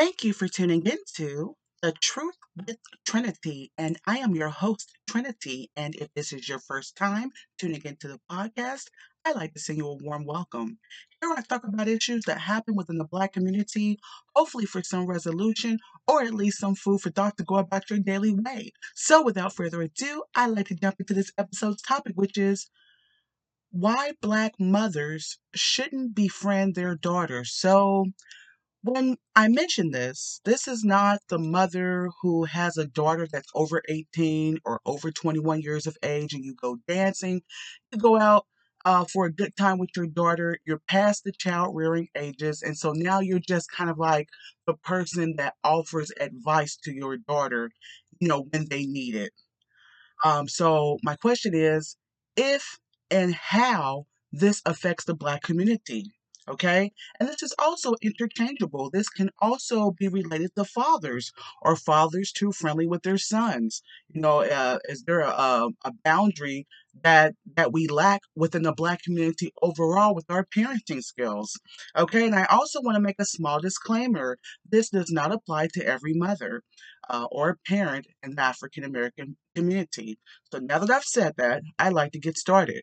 Thank you for tuning into The Truth with Trinity. And I am your host, Trinity. And if this is your first time tuning into the podcast, I'd like to send you a warm welcome. Here I talk about issues that happen within the Black community, hopefully for some resolution or at least some food for thought to go about your daily way. So without further ado, I'd like to jump into this episode's topic, which is why Black mothers shouldn't befriend their daughters. So, when I mention this, this is not the mother who has a daughter that's over 18 or over 21 years of age and you go dancing. You go out uh, for a good time with your daughter. You're past the child rearing ages. And so now you're just kind of like the person that offers advice to your daughter, you know, when they need it. Um, so my question is if and how this affects the Black community. Okay, and this is also interchangeable. This can also be related to fathers or fathers too friendly with their sons. You know, uh, is there a, a boundary that that we lack within the Black community overall with our parenting skills? Okay, and I also want to make a small disclaimer: this does not apply to every mother uh, or parent in the African American community. So now that I've said that, I'd like to get started.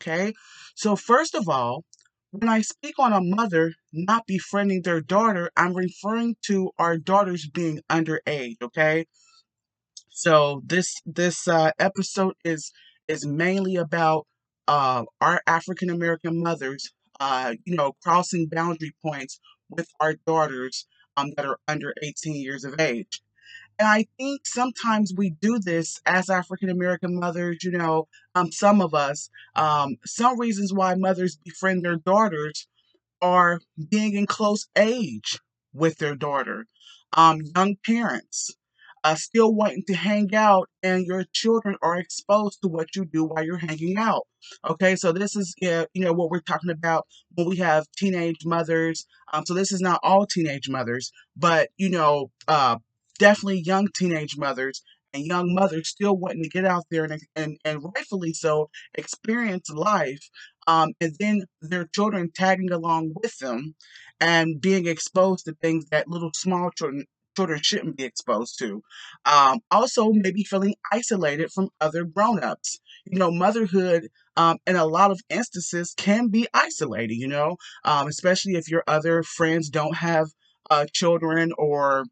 Okay, so first of all, when I speak on a mother not befriending their daughter, I'm referring to our daughters being underage, okay? So this this uh, episode is is mainly about uh, our African American mothers, uh, you know, crossing boundary points with our daughters um, that are under 18 years of age. And I think sometimes we do this as African American mothers, you know, um, some of us. Um, some reasons why mothers befriend their daughters are being in close age with their daughter, um, young parents. Uh, still wanting to hang out, and your children are exposed to what you do while you're hanging out. Okay, so this is you know what we're talking about when we have teenage mothers. Um, so this is not all teenage mothers, but you know, uh, definitely young teenage mothers and young mothers still wanting to get out there and, and, and rightfully so experience life um, and then their children tagging along with them and being exposed to things that little small children children shouldn't be exposed to um, also maybe feeling isolated from other grown-ups. You know motherhood um, in a lot of instances can be isolating you know um, especially if your other friends don't have uh, children or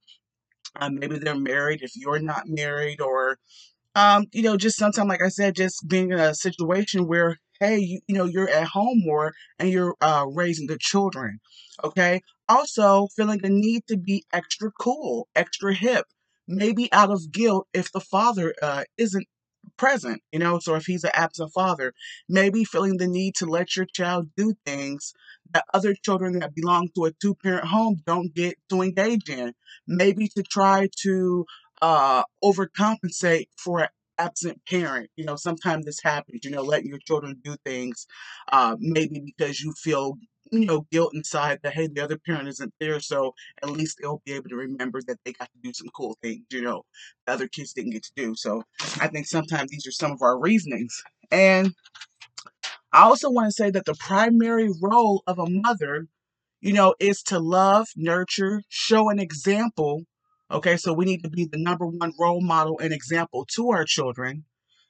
um, maybe they're married if you're not married, or um, you know, just sometimes, like I said, just being in a situation where hey, you, you know, you're at home more and you're uh, raising the children. Okay. Also, feeling the need to be extra cool, extra hip, maybe out of guilt if the father uh, isn't present, you know. So if he's an absent father, maybe feeling the need to let your child do things that other children that belong to a two parent home don't get to engage in. Maybe to try to uh, overcompensate for an absent parent. You know, sometimes this happens, you know, letting your children do things, uh, maybe because you feel you know, guilt inside that hey, the other parent isn't there, so at least they'll be able to remember that they got to do some cool things, you know, the other kids didn't get to do. So I think sometimes these are some of our reasonings. And I also want to say that the primary role of a mother, you know, is to love, nurture, show an example. Okay, so we need to be the number one role model and example to our children.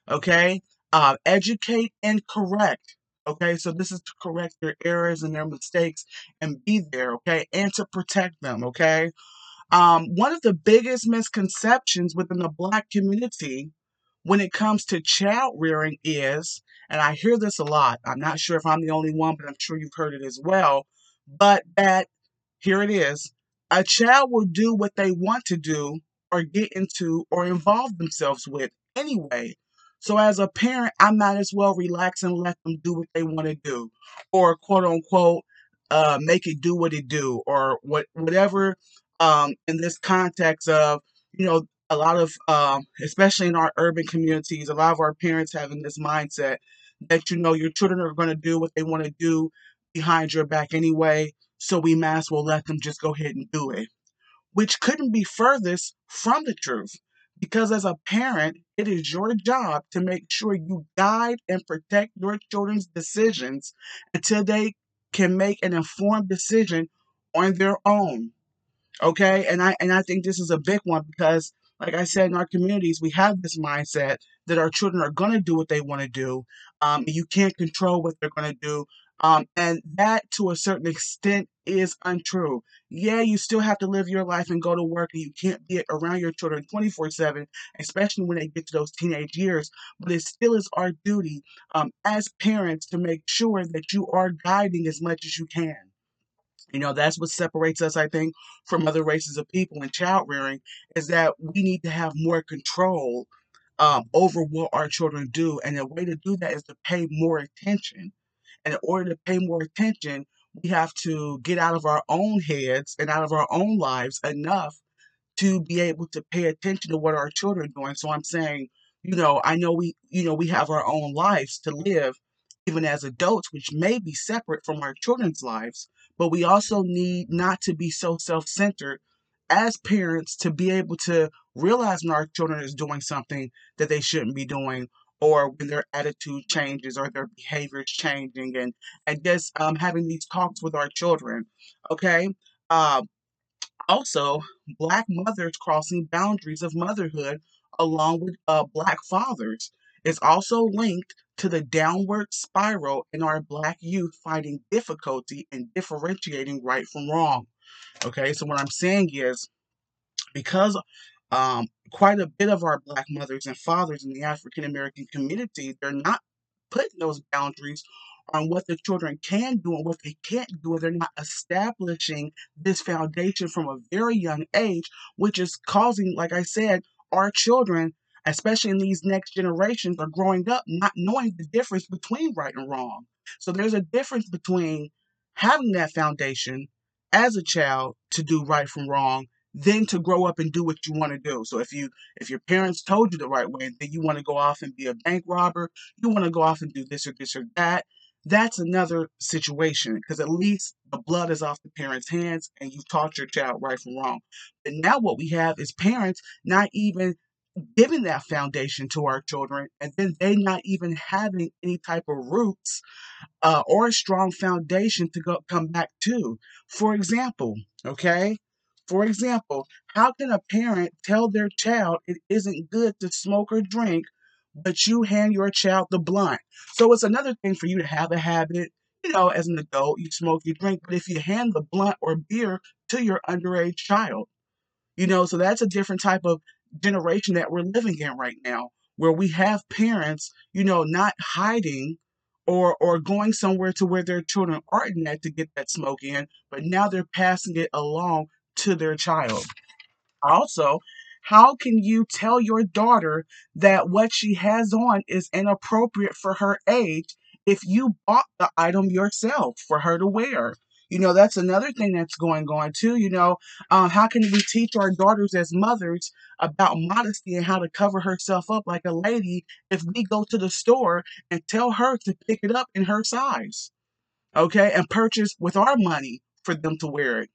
Okay, uh, educate and correct. Okay, so this is to correct their errors and their mistakes and be there. Okay, and to protect them. Okay, um, one of the biggest misconceptions within the Black community when it comes to child rearing is, and I hear this a lot, I'm not sure if I'm the only one, but I'm sure you've heard it as well, but that here it is a child will do what they want to do or get into or involve themselves with anyway. So as a parent, I might as well relax and let them do what they want to do, or quote unquote, uh, make it do what it do, or what whatever. Um, in this context of you know a lot of, um, especially in our urban communities, a lot of our parents having this mindset that you know your children are going to do what they want to do behind your back anyway, so we might as well let them just go ahead and do it, which couldn't be furthest from the truth. Because as a parent, it is your job to make sure you guide and protect your children's decisions until they can make an informed decision on their own. Okay, and I and I think this is a big one because, like I said, in our communities, we have this mindset that our children are going to do what they want to do. Um, you can't control what they're going to do, um, and that, to a certain extent, is untrue. Yeah, you still have to live your life and go to work, and you can't be around your children twenty four seven, especially when they get to those teenage years. But it still is our duty um, as parents to make sure that you are guiding as much as you can. You know, that's what separates us, I think, from other races of people in child rearing is that we need to have more control um, over what our children do. And the way to do that is to pay more attention. And in order to pay more attention, we have to get out of our own heads and out of our own lives enough to be able to pay attention to what our children are doing. So I'm saying, you know, I know we, you know, we have our own lives to live, even as adults, which may be separate from our children's lives, but we also need not to be so self centered as parents to be able to realize when our children is doing something that they shouldn't be doing or when their attitude changes or their behavior is changing and and just um, having these talks with our children okay? Uh, also black mothers crossing boundaries of motherhood along with uh, black fathers is also linked to the downward spiral in our black youth finding difficulty in differentiating right from wrong okay? So what i'm saying is because um, quite a bit of our black mothers and fathers in the African American community, they're not putting those boundaries on what the children can do and what they can't do. They're not establishing this foundation from a very young age, which is causing, like I said, our children, especially in these next generations, are growing up not knowing the difference between right and wrong. So there's a difference between having that foundation as a child to do right from wrong then to grow up and do what you want to do. So if you if your parents told you the right way, then you want to go off and be a bank robber, you want to go off and do this or this or that, that's another situation because at least the blood is off the parents' hands and you've taught your child right from wrong. But now what we have is parents not even giving that foundation to our children and then they not even having any type of roots uh, or a strong foundation to go come back to. For example, okay, for example, how can a parent tell their child it isn't good to smoke or drink, but you hand your child the blunt? So it's another thing for you to have a habit. You know, as an adult, you smoke, you drink, but if you hand the blunt or beer to your underage child, you know, so that's a different type of generation that we're living in right now, where we have parents, you know, not hiding or or going somewhere to where their children aren't at to get that smoke in, but now they're passing it along to their child. Also, how can you tell your daughter that what she has on is inappropriate for her age if you bought the item yourself for her to wear? You know, that's another thing that's going on too. You know, uh, how can we teach our daughters as mothers about modesty and how to cover herself up like a lady if we go to the store and tell her to pick it up in her size? Okay, and purchase with our money for them to wear it.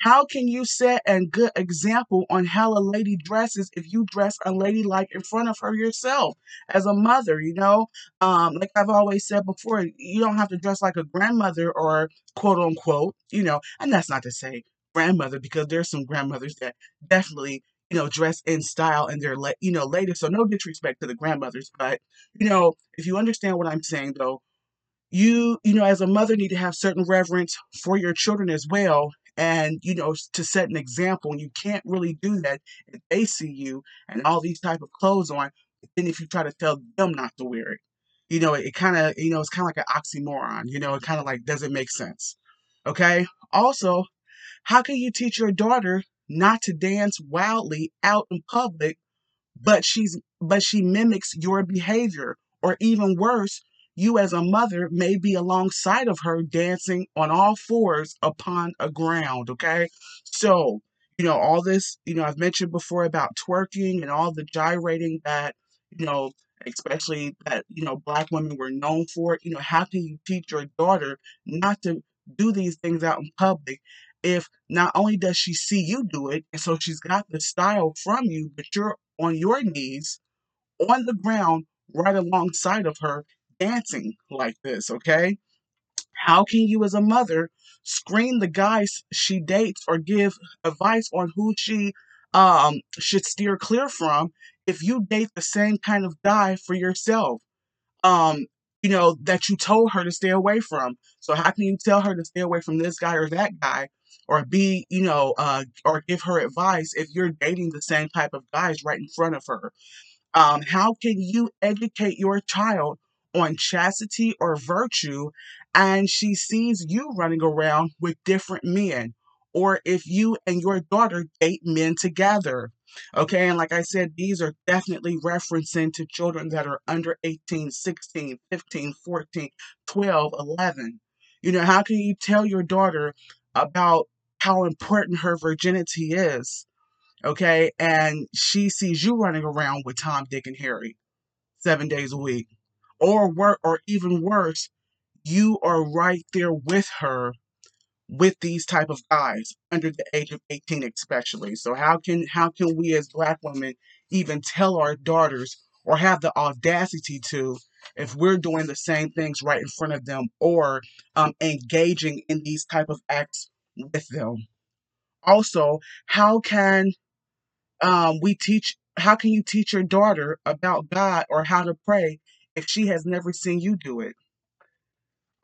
How can you set a good example on how a lady dresses if you dress unladylike in front of her yourself as a mother? You know, um, like I've always said before, you don't have to dress like a grandmother or quote unquote, you know, and that's not to say grandmother because there's some grandmothers that definitely you know dress in style and they're like you know later so no disrespect to the grandmothers but you know if you understand what i'm saying though you you know as a mother need to have certain reverence for your children as well and you know to set an example and you can't really do that if they see you and all these type of clothes on then if you try to tell them not to wear it. You know it, it kind of you know it's kind of like an oxymoron you know it kind of like doesn't make sense okay? Also how can you teach your daughter not to dance wildly out in public but she's but she mimics your behavior or even worse you as a mother may be alongside of her dancing on all fours upon a ground okay? So you know all this you know i've mentioned before about twerking and all the gyrating that you know especially that you know black women were known for you know how can you teach your daughter not to do these things out in public if not only does she see you do it and so she's got the style from you but you're on your knees on the ground right alongside of her dancing like this, okay? How can you, as a mother, screen the guys she dates or give advice on who she um, should steer clear from if you date the same kind of guy for yourself um, you know, that you told her to stay away from. So how can you tell her to stay away from this guy or that guy, or be, you know, uh, or give her advice if you're dating the same type of guys right in front of her? Um, how can you educate your child on chastity or virtue and she sees you running around with different men? Or if you and your daughter date men together. Okay, and like I said, these are definitely referencing to children that are under 18, 16, 15, 14, 12, 11. You know, how can you tell your daughter about how important her virginity is okay? And she sees you running around with Tom, Dick, and Harry seven days a week. Or work, or even worse, you are right there with her with these type of guys under the age of 18 especially. So how can how can we as black women even tell our daughters or have the audacity to if we're doing the same things right in front of them or um, engaging in these type of acts with them? Also how can um, we teach how can you teach your daughter about God or how to pray if she has never seen you do it?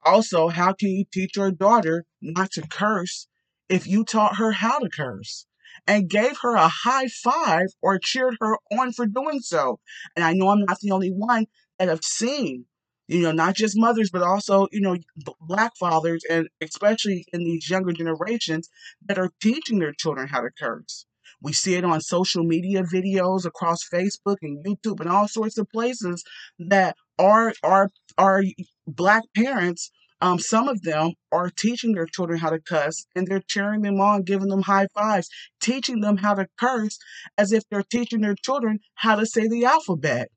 Also, how can you teach your daughter not to curse if you taught her how to curse and gave her a high five or cheered her on for doing so? And I know I'm not the only one that have seen, you know, not just mothers, but also, you know, black fathers, and especially in these younger generations that are teaching their children how to curse. We see it on social media videos across Facebook and YouTube and all sorts of places that our our our black parents um, some of them are teaching their children how to cuss and they're cheering them on, giving them high fives, teaching them how to curse as if they're teaching their children how to say the alphabet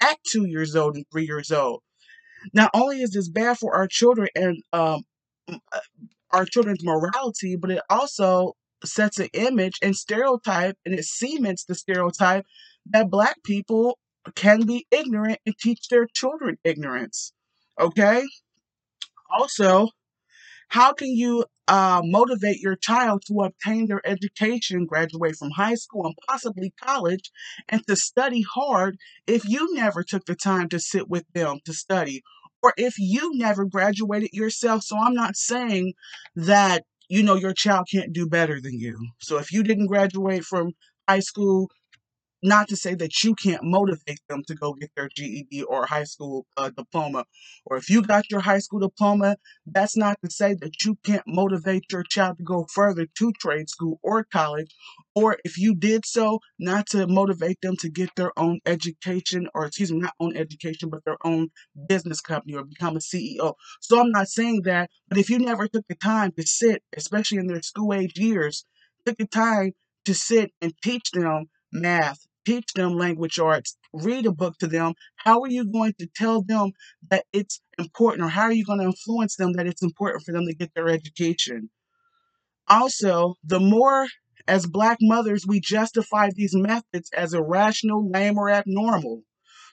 at two years old and three years old. Not only is this bad for our children and um, uh, our children's morality, but it also sets an image and stereotype and it cements the stereotype that black people can be ignorant and teach their children ignorance. Okay? Also, how can you uh, motivate your child to obtain their education, graduate from high school and possibly college, and to study hard if you never took the time to sit with them to study? Or if you never graduated yourself. So I'm not saying that you know your child can't do better than you. So if you didn't graduate from high school, not to say that you can't motivate them to go get their GED or high school uh, diploma. Or if you got your high school diploma, that's not to say that you can't motivate your child to go further to trade school or college. Or if you did so, not to motivate them to get their own education, or excuse me, not own education, but their own business company or become a CEO. So I'm not saying that, but if you never took the time to sit, especially in their school age years, took the time to sit and teach them math, teach them language arts, read a book to them, how are you going to tell them that it's important or how are you going to influence them that it's important for them to get their education? Also, the more as black mothers we justify these methods as irrational, lame, or abnormal.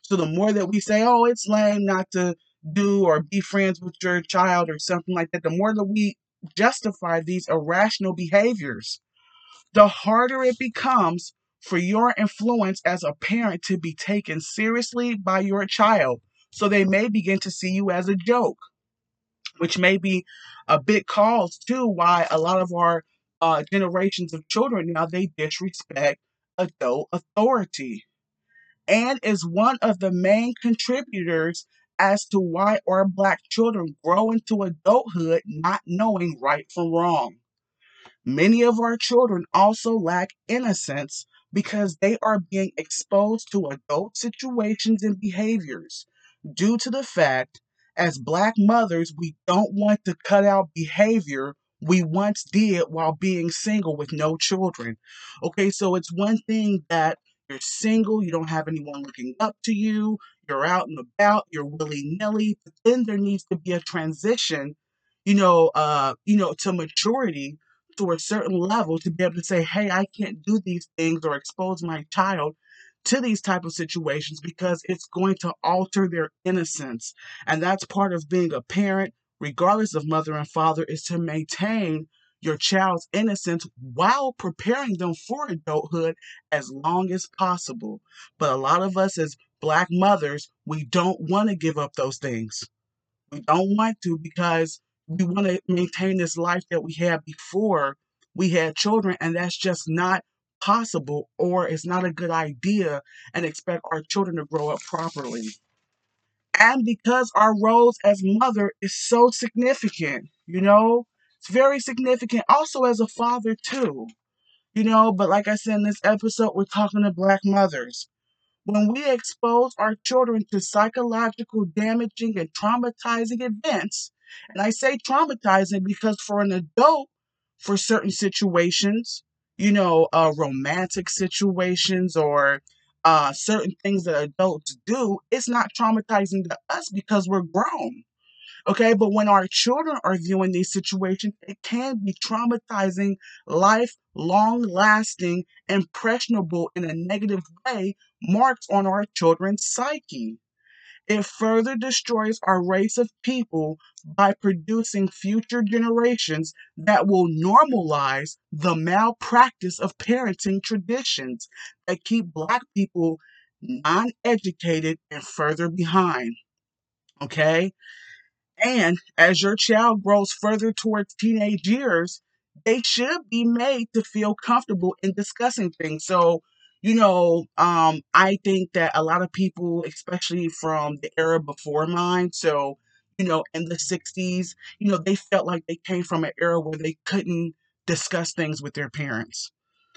So the more that we say, oh, it's lame not to do or be friends with your child or something like that, the more that we justify these irrational behaviors, the harder it becomes for your influence as a parent to be taken seriously by your child. So they may begin to see you as a joke, which may be a big cause too why a lot of our uh, generations of children now they disrespect adult authority and is one of the main contributors as to why our black children grow into adulthood not knowing right from wrong. Many of our children also lack innocence because they are being exposed to adult situations and behaviors due to the fact as black mothers we don't want to cut out behavior we once did while being single with no children. Okay, so it's one thing that you're single, you don't have anyone looking up to you, you're out and about, you're willy-nilly, but then there needs to be a transition, you know, uh, you know, to maturity to a certain level to be able to say, hey, I can't do these things or expose my child to these type of situations because it's going to alter their innocence. And that's part of being a parent regardless of mother and father, is to maintain your child's innocence while preparing them for adulthood as long as possible. But a lot of us, as Black mothers, we don't want to give up those things. We don't want to because we want to maintain this life that we had before we had children, and that's just not possible or it's not a good idea and expect our children to grow up properly. And because our roles as mother is so significant, you know, it's very significant also as a father too. You know, but like I said in this episode, we're talking to black mothers. When we expose our children to psychological damaging and traumatizing events, and I say traumatizing because for an adult, for certain situations, you know, uh, romantic situations or uh, certain things that adults do, it's not traumatizing to us because we're grown. Okay, but when our children are viewing these situations, it can be traumatizing, life long lasting, impressionable in a negative way, marks on our children's psyche. It further destroys our race of people by producing future generations that will normalize the malpractice of parenting traditions that keep Black people non educated and further behind. Okay? And as your child grows further towards teenage years, they should be made to feel comfortable in discussing things. So, you know, um, I think that a lot of people, especially from the era before mine, so, you know, in the 60s, you know, they felt like they came from an era where they couldn't discuss things with their parents.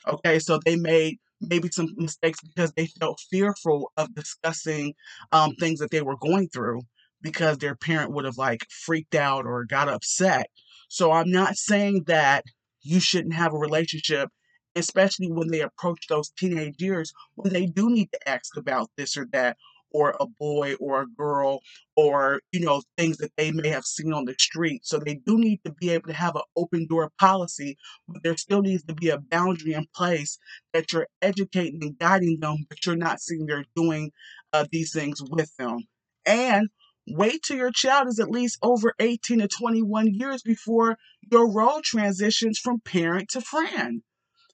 Okay, so they made maybe some mistakes because they felt fearful of discussing um, things that they were going through because their parent would have like freaked out or got upset. So I'm not saying that you shouldn't have a relationship, especially when they approach those teenage years, when they do need to ask about this or that, or a boy or a girl, or you know, things that they may have seen on the street. So they do need to be able to have an open door policy, but there still needs to be a boundary in place that you're educating and guiding them, but you're not sitting there doing uh, these things with them. And Wait till your child is at least over 18 to 21 years before your role transitions from parent to friend.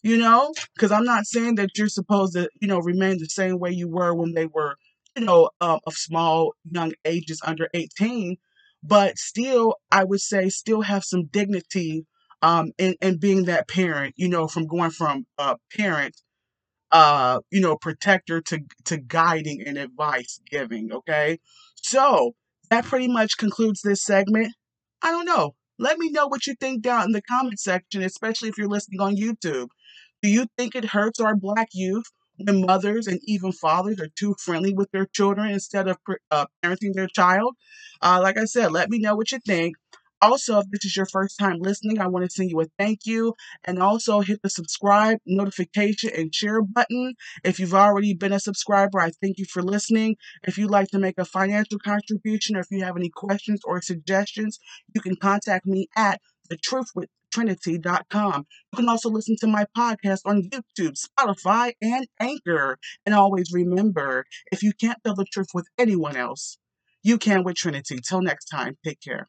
You know, because I'm not saying that you're supposed to, you know, remain the same way you were when they were, you know, um, of small, young ages under 18, but still, I would say, still have some dignity um, in, in being that parent, you know, from going from a parent uh you know protector to to guiding and advice giving okay so that pretty much concludes this segment. I don't know. Let me know what you think down in the comment section, especially if you're listening on YouTube. Do you think it hurts our black youth when mothers and even fathers are too friendly with their children instead of uh, parenting their child? Uh, like I said, let me know what you think. Also, if this is your first time listening, I want to send you a thank you and also hit the subscribe, notification, and share button. If you've already been a subscriber, I thank you for listening. If you'd like to make a financial contribution or if you have any questions or suggestions, you can contact me at thetruthwithtrinity.com. You can also listen to my podcast on YouTube, Spotify, and Anchor. And always remember if you can't tell the truth with anyone else, you can with Trinity. Till next time, take care.